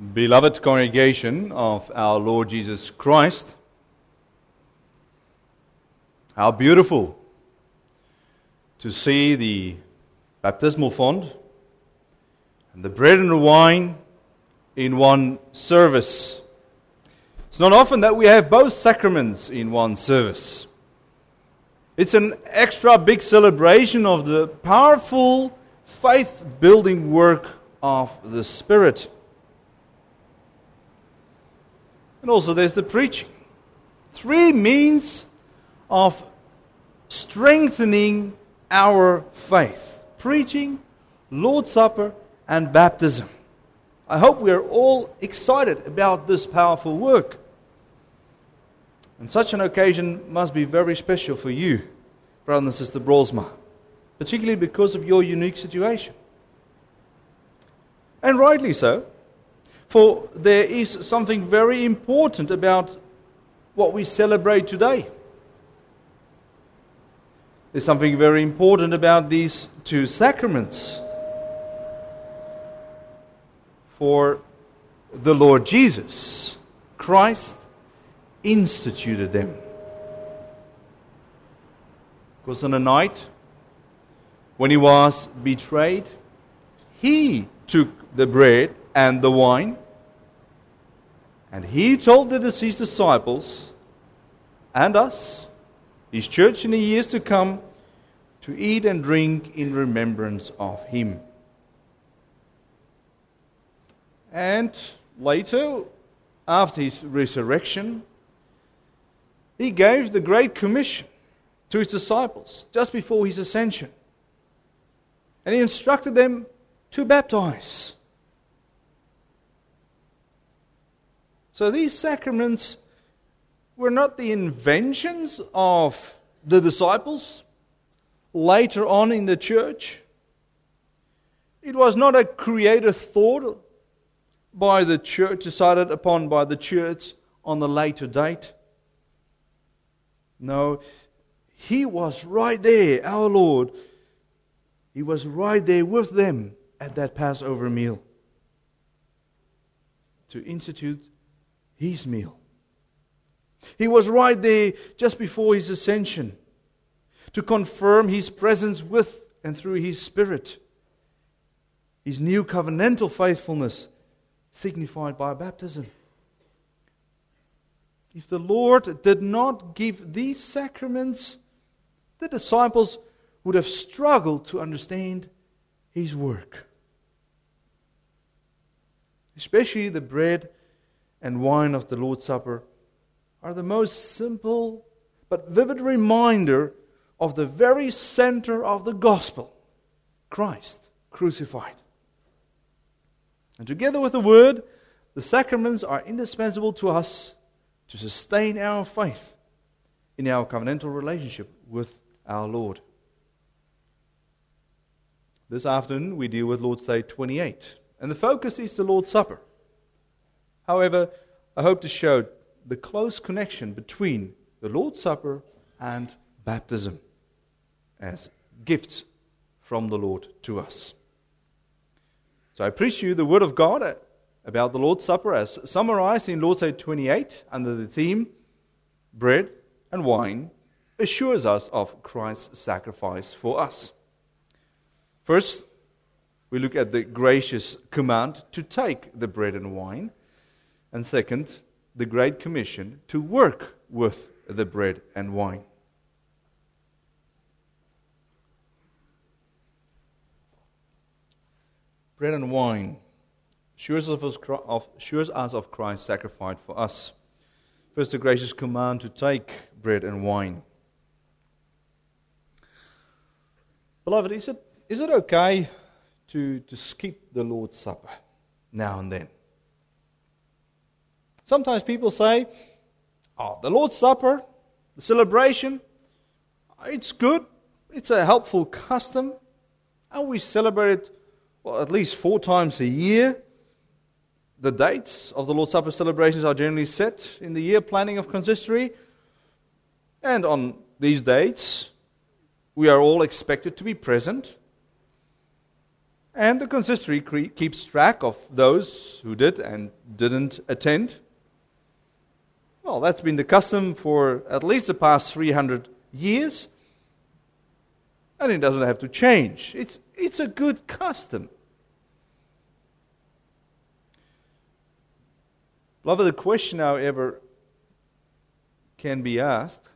Beloved congregation of our Lord Jesus Christ, how beautiful to see the baptismal font and the bread and the wine in one service. It's not often that we have both sacraments in one service. It's an extra big celebration of the powerful faith building work of the Spirit. And also there's the preaching. Three means of strengthening our faith preaching, Lord's Supper, and baptism. I hope we are all excited about this powerful work. And such an occasion must be very special for you, brother and sister Brolsma, particularly because of your unique situation. And rightly so. For there is something very important about what we celebrate today. There's something very important about these two sacraments. For the Lord Jesus, Christ, instituted them. Because on the night when he was betrayed, he took the bread and the wine and he told the deceased disciples and us, his church in the years to come, to eat and drink in remembrance of him. And later, after his resurrection, he gave the Great Commission to his disciples just before his ascension. And he instructed them to baptize. So these sacraments were not the inventions of the disciples later on in the church. It was not a creative thought by the church, decided upon by the church on the later date. No, he was right there, our Lord. He was right there with them at that Passover meal to institute his meal. He was right there just before his ascension to confirm his presence with and through his Spirit. His new covenantal faithfulness signified by baptism. If the Lord did not give these sacraments, the disciples would have struggled to understand his work. Especially the bread and wine of the Lord's Supper are the most simple but vivid reminder of the very center of the gospel Christ crucified. And together with the Word, the sacraments are indispensable to us to sustain our faith in our covenantal relationship with our Lord. This afternoon, we deal with Lord's Day 28, and the focus is the Lord's Supper. However, I hope to show the close connection between the Lord's Supper and baptism as gifts from the Lord to us. So I preach you the Word of God about the Lord's Supper as summarized in Lord's Day 28 under the theme Bread and Wine assures us of Christ's sacrifice for us. First, we look at the gracious command to take the bread and wine and second, the Great Commission to work with the bread and wine. Bread and wine assures us of, Christ's sacrifice for us. First, the gracious command to take bread and wine. Beloved, is it, is it okay to, to skip the Lord's Supper now and then? Sometimes people say, oh, the Lord's Supper, the celebration, it's good, it's a helpful custom, and we celebrate it, well, at least four times a year. The dates of the Lord's Supper celebrations are generally set in the year planning of consistory, and on these dates, we are all expected to be present. And the consistory keeps track of those who did and didn't attend. Well, that's been the custom for at least the past 300 years. And it doesn't have to change. It's, it's a good custom. Beloved, the question, however, can be asked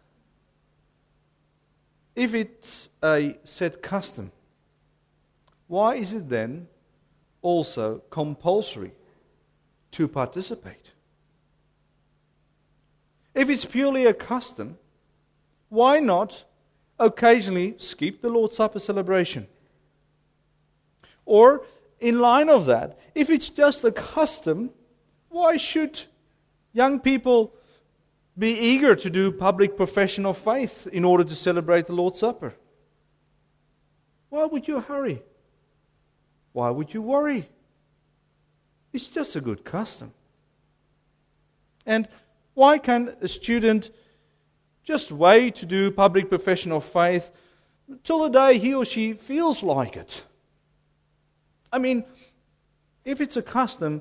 if it's a set custom, why is it then also compulsory to participate? If it's purely a custom, why not occasionally skip the Lord's Supper celebration? Or, in line of that, if it's just a custom, why should young people be eager to do public profession of faith in order to celebrate the Lord's Supper? Why would you hurry? Why would you worry? It's just a good custom. And why can a student just wait to do public profession of faith till the day he or she feels like it? I mean, if it's a custom,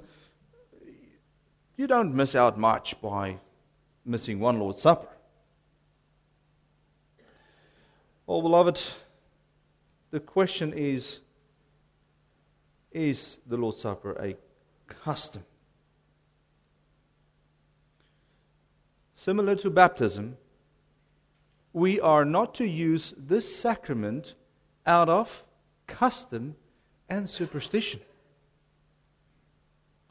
you don't miss out much by missing one Lord's Supper. Well, beloved, the question is is the Lord's Supper a custom? Similar to baptism, we are not to use this sacrament out of custom and superstition.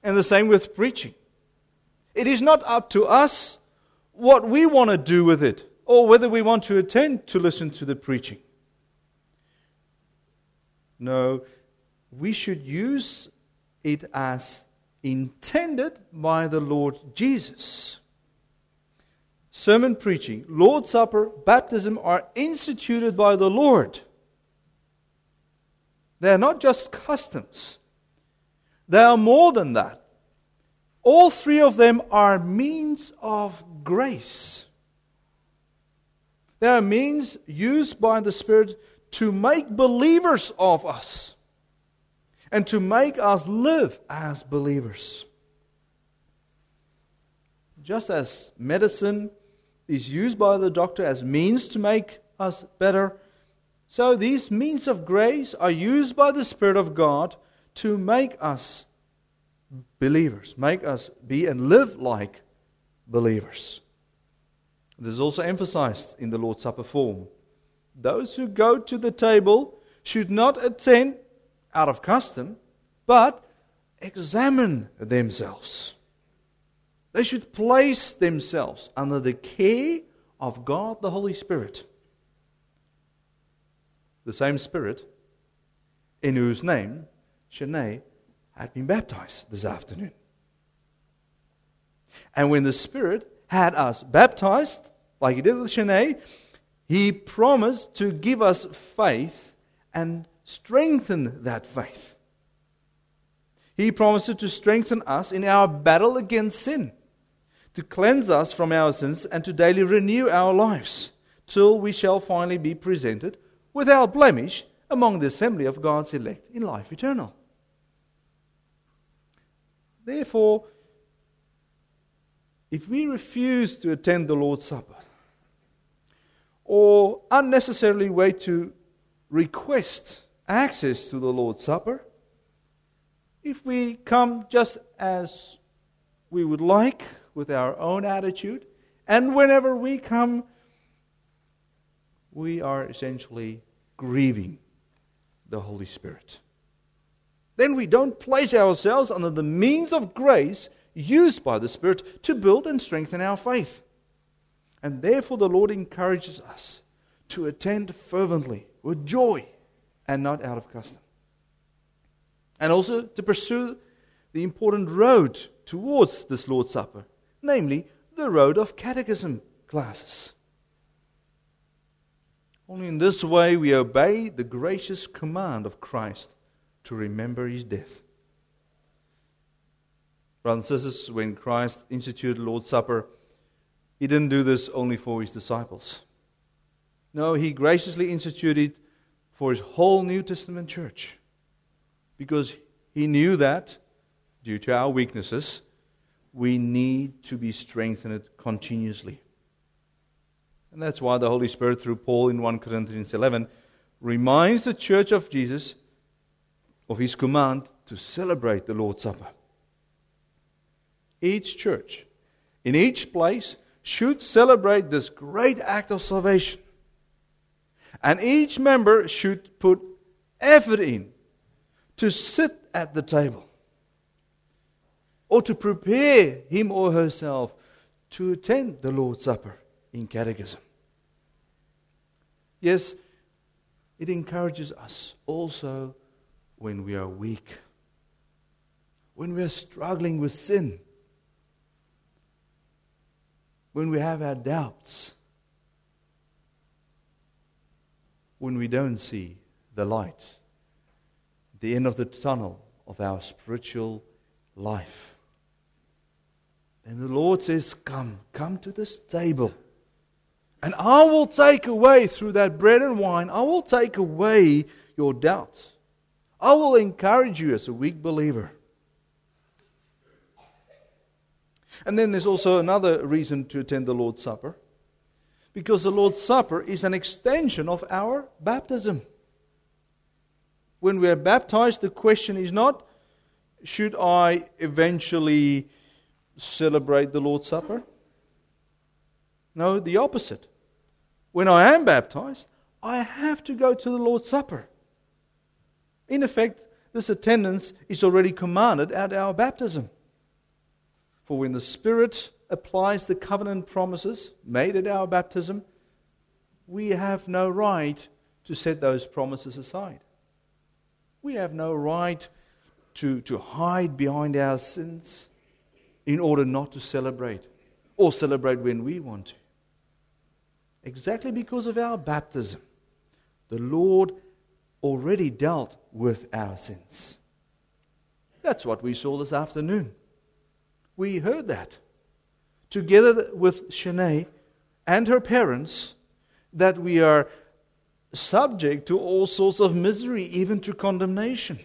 And the same with preaching. It is not up to us what we want to do with it or whether we want to attend to listen to the preaching. No, we should use it as intended by the Lord Jesus. Sermon preaching, Lord's Supper, baptism are instituted by the Lord. They are not just customs, they are more than that. All three of them are means of grace. They are means used by the Spirit to make believers of us and to make us live as believers. Just as medicine is used by the doctor as means to make us better, so these means of grace are used by the Spirit of God to make us believers, make us be and live like believers. This is also emphasized in the Lord's Supper form. Those who go to the table should not attend out of custom, but examine themselves. They should place themselves under the care of God the Holy Spirit. The same Spirit in whose name Shanae had been baptized this afternoon. And when the Spirit had us baptized, like He did with Shanae, He promised to give us faith and strengthen that faith. He promised to strengthen us in our battle against sin, to cleanse us from our sins, and to daily renew our lives, till we shall finally be presented without blemish among the assembly of God's elect in life eternal. Therefore, if we refuse to attend the Lord's Supper, or unnecessarily wait to request access to the Lord's Supper, if we come just as we would like with our own attitude, and whenever we come, we are essentially grieving the Holy Spirit then we don't place ourselves under the means of grace used by the Spirit to build and strengthen our faith. And therefore, the Lord encourages us to attend fervently, with joy, and not out of custom. And also to pursue the important road towards this Lord's Supper, namely the road of catechism classes. Only in this way we obey the gracious command of Christ to remember his death. Brothers and sisters, when Christ instituted Lord's Supper, he didn't do this only for his disciples. No, he graciously instituted for his whole New Testament church. because he knew that, due to our weaknesses, we need to be strengthened continuously. And that's why the Holy Spirit, through Paul in 1 Corinthians 11, reminds the church of Jesus of his command to celebrate the Lord's Supper. Each church, in each place, should celebrate this great act of salvation. And each member should put effort in to sit at the table or to prepare him or herself to attend the Lord's Supper in catechism. Yes, it encourages us also when we are weak, when we are struggling with sin, when we have our doubts, when we don't see the light, the end of the tunnel of our spiritual life. And the Lord says, Come, come to this table. And I will take away through that bread and wine, I will take away your doubts. I will encourage you as a weak believer. And then there's also another reason to attend the Lord's Supper. Because the Lord's Supper is an extension of our baptism. When we are baptized, the question is not, should I eventually celebrate the Lord's Supper? No, the opposite when I am baptized, I have to go to the Lord's Supper. In effect, this attendance is already commanded at our baptism. For when the Spirit applies the covenant promises made at our baptism, we have no right to set those promises aside. We have no right to, to hide behind our sins in order not to celebrate or celebrate when we want to exactly because of our baptism, the Lord already dealt with our sins. That's what we saw this afternoon. We heard that. Together with Shanae and her parents, that we are subject to all sorts of misery, even to condemnation.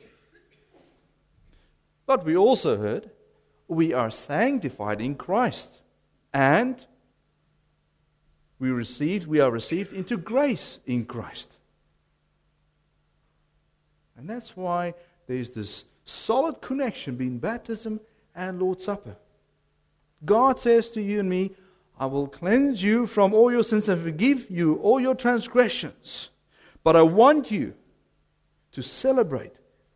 But we also heard we are sanctified in Christ and we received, we are received into grace in Christ. And that's why there's this solid connection between baptism and Lord's Supper. God says to you and me, I will cleanse you from all your sins and forgive you all your transgressions. But I want you to celebrate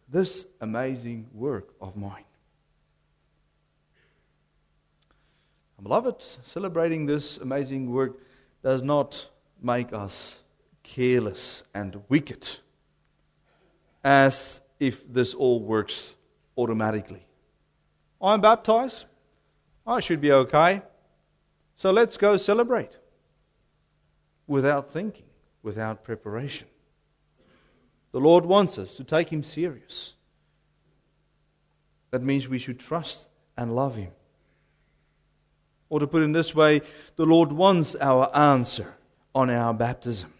this amazing work of mine. Beloved, celebrating this amazing work does not make us careless and wicked, as if this all works automatically. I'm baptized, I should be okay, so let's go celebrate without thinking, without preparation. The Lord wants us to take Him serious. That means we should trust and love Him. Or to put it in this way, the Lord wants our answer on our baptism.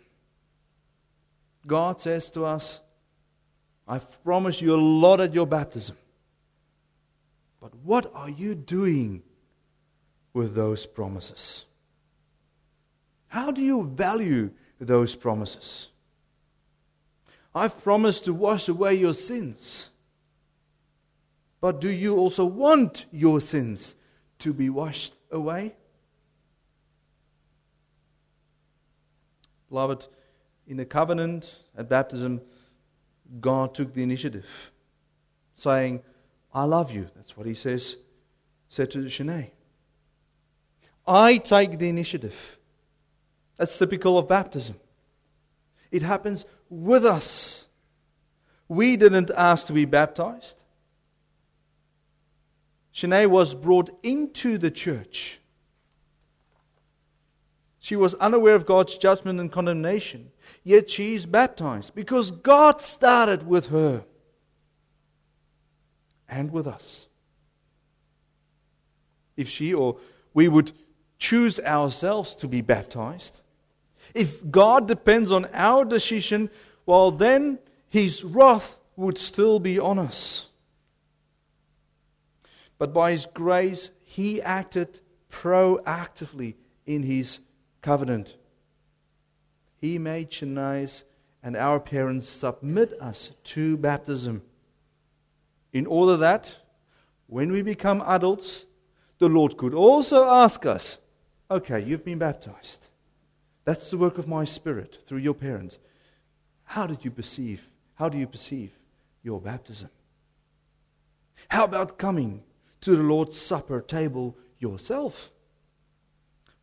God says to us, I've promised you a lot at your baptism. But what are you doing with those promises? How do you value those promises? I've promised to wash away your sins. But do you also want your sins to be washed away? Beloved, in the covenant at baptism, God took the initiative, saying, I love you. That's what he says, said to Shanae. I take the initiative. That's typical of baptism. It happens with us. We didn't ask to be baptized. Shanae was brought into the church. She was unaware of God's judgment and condemnation, yet she is baptized because God started with her and with us. If she or we would choose ourselves to be baptized, if God depends on our decision, well, then his wrath would still be on us. But by His grace, He acted proactively in His covenant. He made Shanae's and our parents submit us to baptism in order that when we become adults, the Lord could also ask us, okay, you've been baptized. That's the work of my spirit through your parents. How did you perceive? How do you perceive your baptism? How about coming to the Lord's Supper table yourself?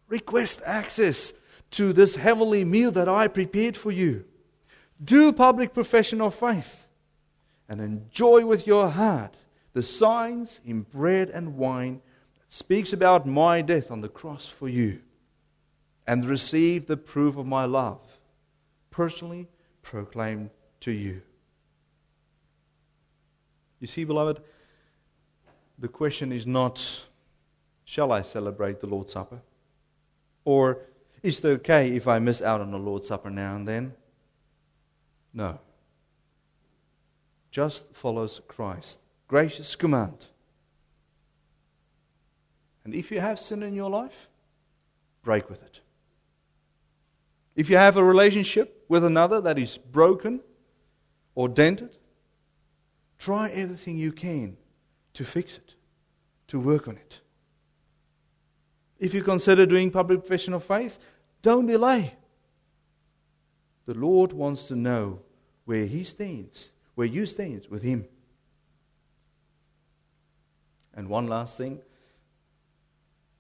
Request access to this heavenly meal that I prepared for you. Do public profession of faith and enjoy with your heart the signs in bread and wine that speaks about my death on the cross for you and receive the proof of my love personally proclaimed to you. You see, beloved, the question is not, shall I celebrate the Lord's Supper? Or is it okay if I miss out on the Lord's Supper now and then? No. Just follows Christ. Gracious command. And if you have sin in your life, break with it. If you have a relationship with another that is broken or dented, try everything you can to fix it, to work on it. If you consider doing public profession of faith, don't delay. The Lord wants to know where He stands, where you stand with Him. And one last thing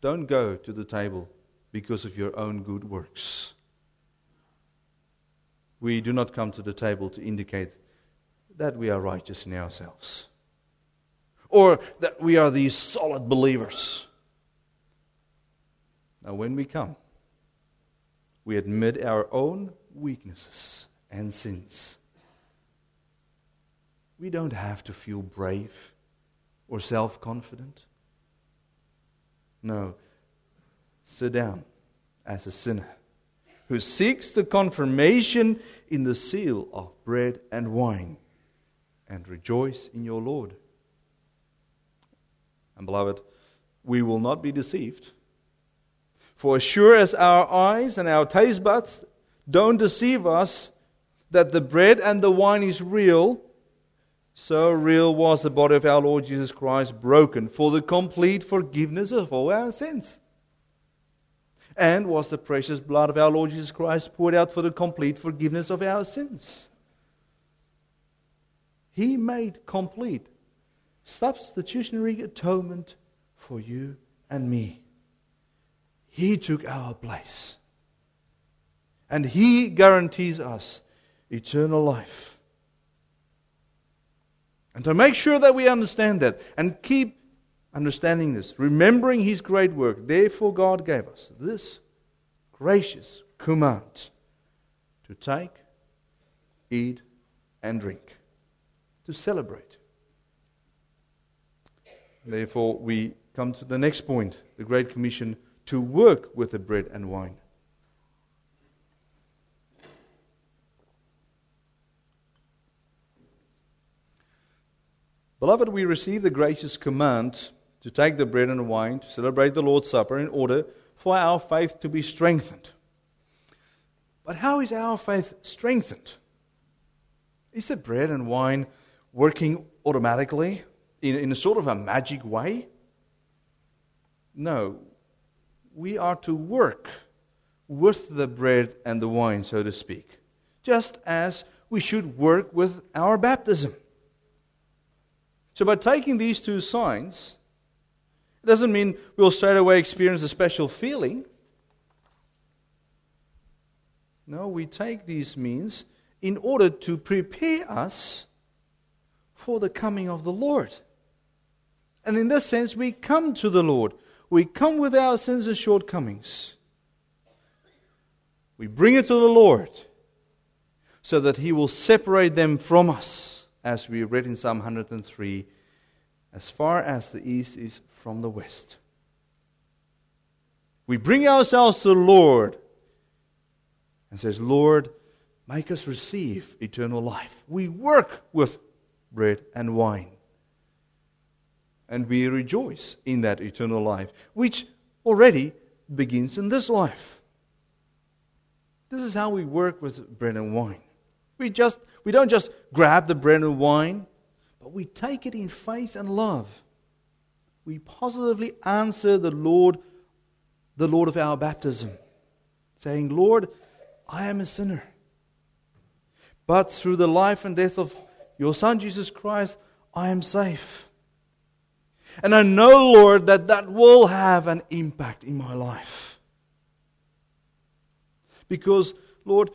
don't go to the table because of your own good works. We do not come to the table to indicate that we are righteous in ourselves or that we are these solid believers. Now, when we come, we admit our own weaknesses and sins. We don't have to feel brave or self confident. No, sit down as a sinner who seeks the confirmation in the seal of bread and wine and rejoice in your Lord. And beloved, we will not be deceived for as sure as our eyes and our taste buds don't deceive us that the bread and the wine is real, so real was the body of our Lord Jesus Christ broken for the complete forgiveness of all our sins. And was the precious blood of our Lord Jesus Christ poured out for the complete forgiveness of our sins. He made complete substitutionary atonement for you and me. He took our place. And He guarantees us eternal life. And to make sure that we understand that and keep understanding this, remembering His great work, therefore God gave us this gracious command to take, eat, and drink, to celebrate. Therefore, we come to the next point the Great Commission to work with the bread and wine. Beloved, we receive the gracious command to take the bread and wine to celebrate the Lord's Supper in order for our faith to be strengthened. But how is our faith strengthened? Is the bread and wine working automatically in, in a sort of a magic way? No, we are to work with the bread and the wine, so to speak, just as we should work with our baptism. So, by taking these two signs, it doesn't mean we'll straight away experience a special feeling. No, we take these means in order to prepare us for the coming of the Lord. And in this sense, we come to the Lord we come with our sins and shortcomings. We bring it to the Lord so that He will separate them from us, as we read in Psalm 103, as far as the east is from the west. We bring ourselves to the Lord and says, Lord, make us receive eternal life. We work with bread and wine. And we rejoice in that eternal life, which already begins in this life. This is how we work with bread and wine. We, just, we don't just grab the bread and wine, but we take it in faith and love. We positively answer the Lord, the Lord of our baptism, saying, Lord, I am a sinner. But through the life and death of your Son, Jesus Christ, I am safe. And I know, Lord, that that will have an impact in my life. Because, Lord,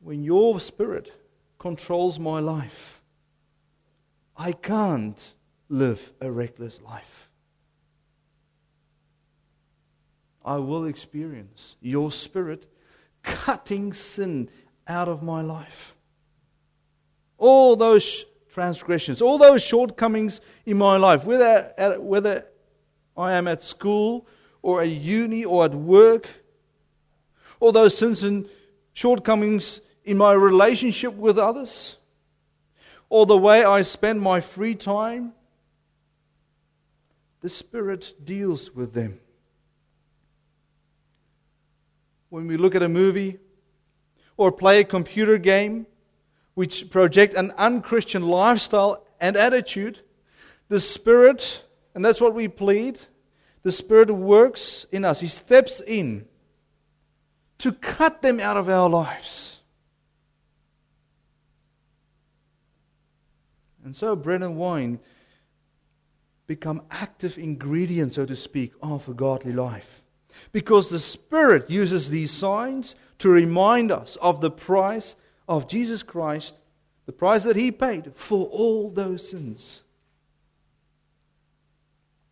when your Spirit controls my life, I can't live a reckless life. I will experience your Spirit cutting sin out of my life. All those transgressions, all those shortcomings in my life, whether, at, whether I am at school or at uni or at work, all those sins and shortcomings in my relationship with others, or the way I spend my free time, the Spirit deals with them. When we look at a movie or play a computer game, which project an unchristian lifestyle and attitude, the Spirit, and that's what we plead, the Spirit works in us. He steps in to cut them out of our lives. And so, bread and wine become active ingredients, so to speak, of a godly life. Because the Spirit uses these signs to remind us of the price of Jesus Christ, the price that He paid for all those sins.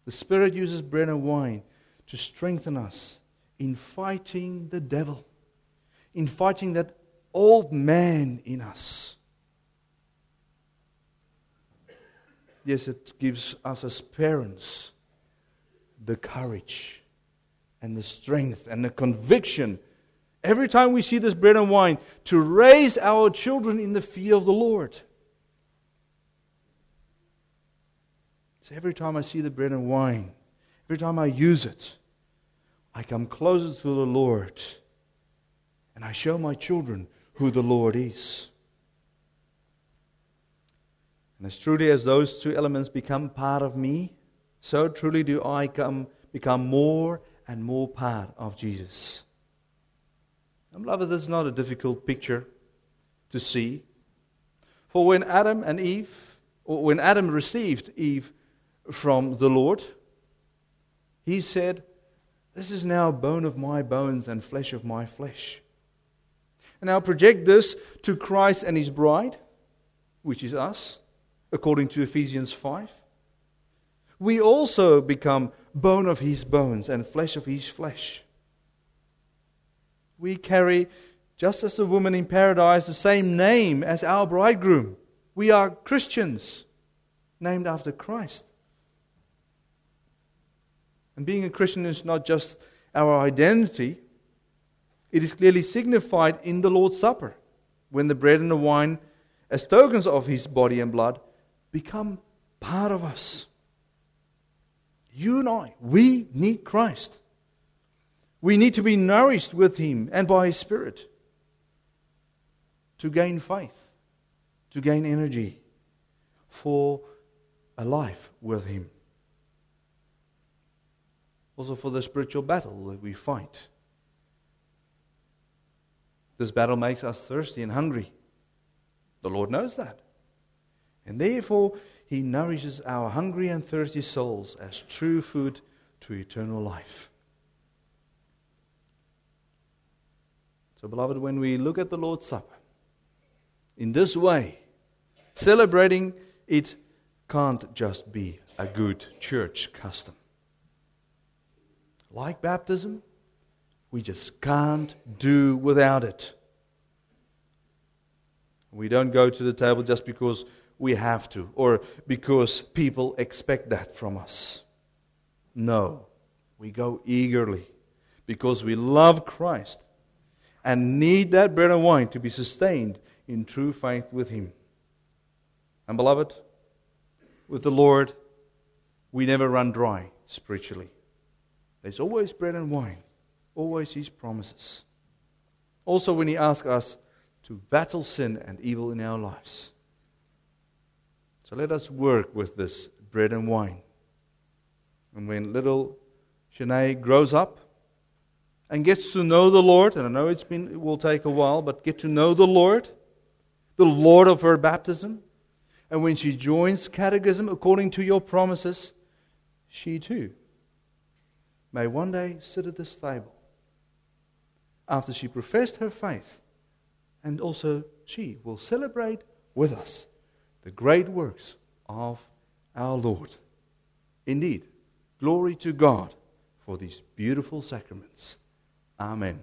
The Spirit uses bread and wine to strengthen us in fighting the devil, in fighting that old man in us. Yes, it gives us as parents the courage and the strength and the conviction every time we see this bread and wine, to raise our children in the fear of the Lord. So every time I see the bread and wine, every time I use it, I come closer to the Lord and I show my children who the Lord is. And as truly as those two elements become part of me, so truly do I come, become more and more part of Jesus. And beloved, this is not a difficult picture to see. For when Adam and Eve, or when Adam received Eve from the Lord, he said, This is now bone of my bones and flesh of my flesh. And now project this to Christ and his bride, which is us, according to Ephesians 5. We also become bone of his bones and flesh of his flesh. We carry, just as the woman in paradise, the same name as our bridegroom. We are Christians, named after Christ. And being a Christian is not just our identity, it is clearly signified in the Lord's Supper, when the bread and the wine, as tokens of his body and blood, become part of us. You and I, we need Christ. We need to be nourished with Him and by His Spirit to gain faith, to gain energy for a life with Him. Also, for the spiritual battle that we fight. This battle makes us thirsty and hungry. The Lord knows that. And therefore, He nourishes our hungry and thirsty souls as true food to eternal life. Beloved, when we look at the Lord's Supper in this way, celebrating it can't just be a good church custom. Like baptism, we just can't do without it. We don't go to the table just because we have to or because people expect that from us. No, we go eagerly because we love Christ and need that bread and wine to be sustained in true faith with Him. And beloved, with the Lord, we never run dry spiritually. There's always bread and wine, always His promises. Also, when He asks us to battle sin and evil in our lives. So let us work with this bread and wine. And when little Shanae grows up and gets to know the Lord, and I know it's been, it will take a while, but get to know the Lord, the Lord of her baptism, and when she joins catechism according to your promises, she too may one day sit at this table after she professed her faith, and also she will celebrate with us the great works of our Lord. Indeed, glory to God for these beautiful sacraments. Amen.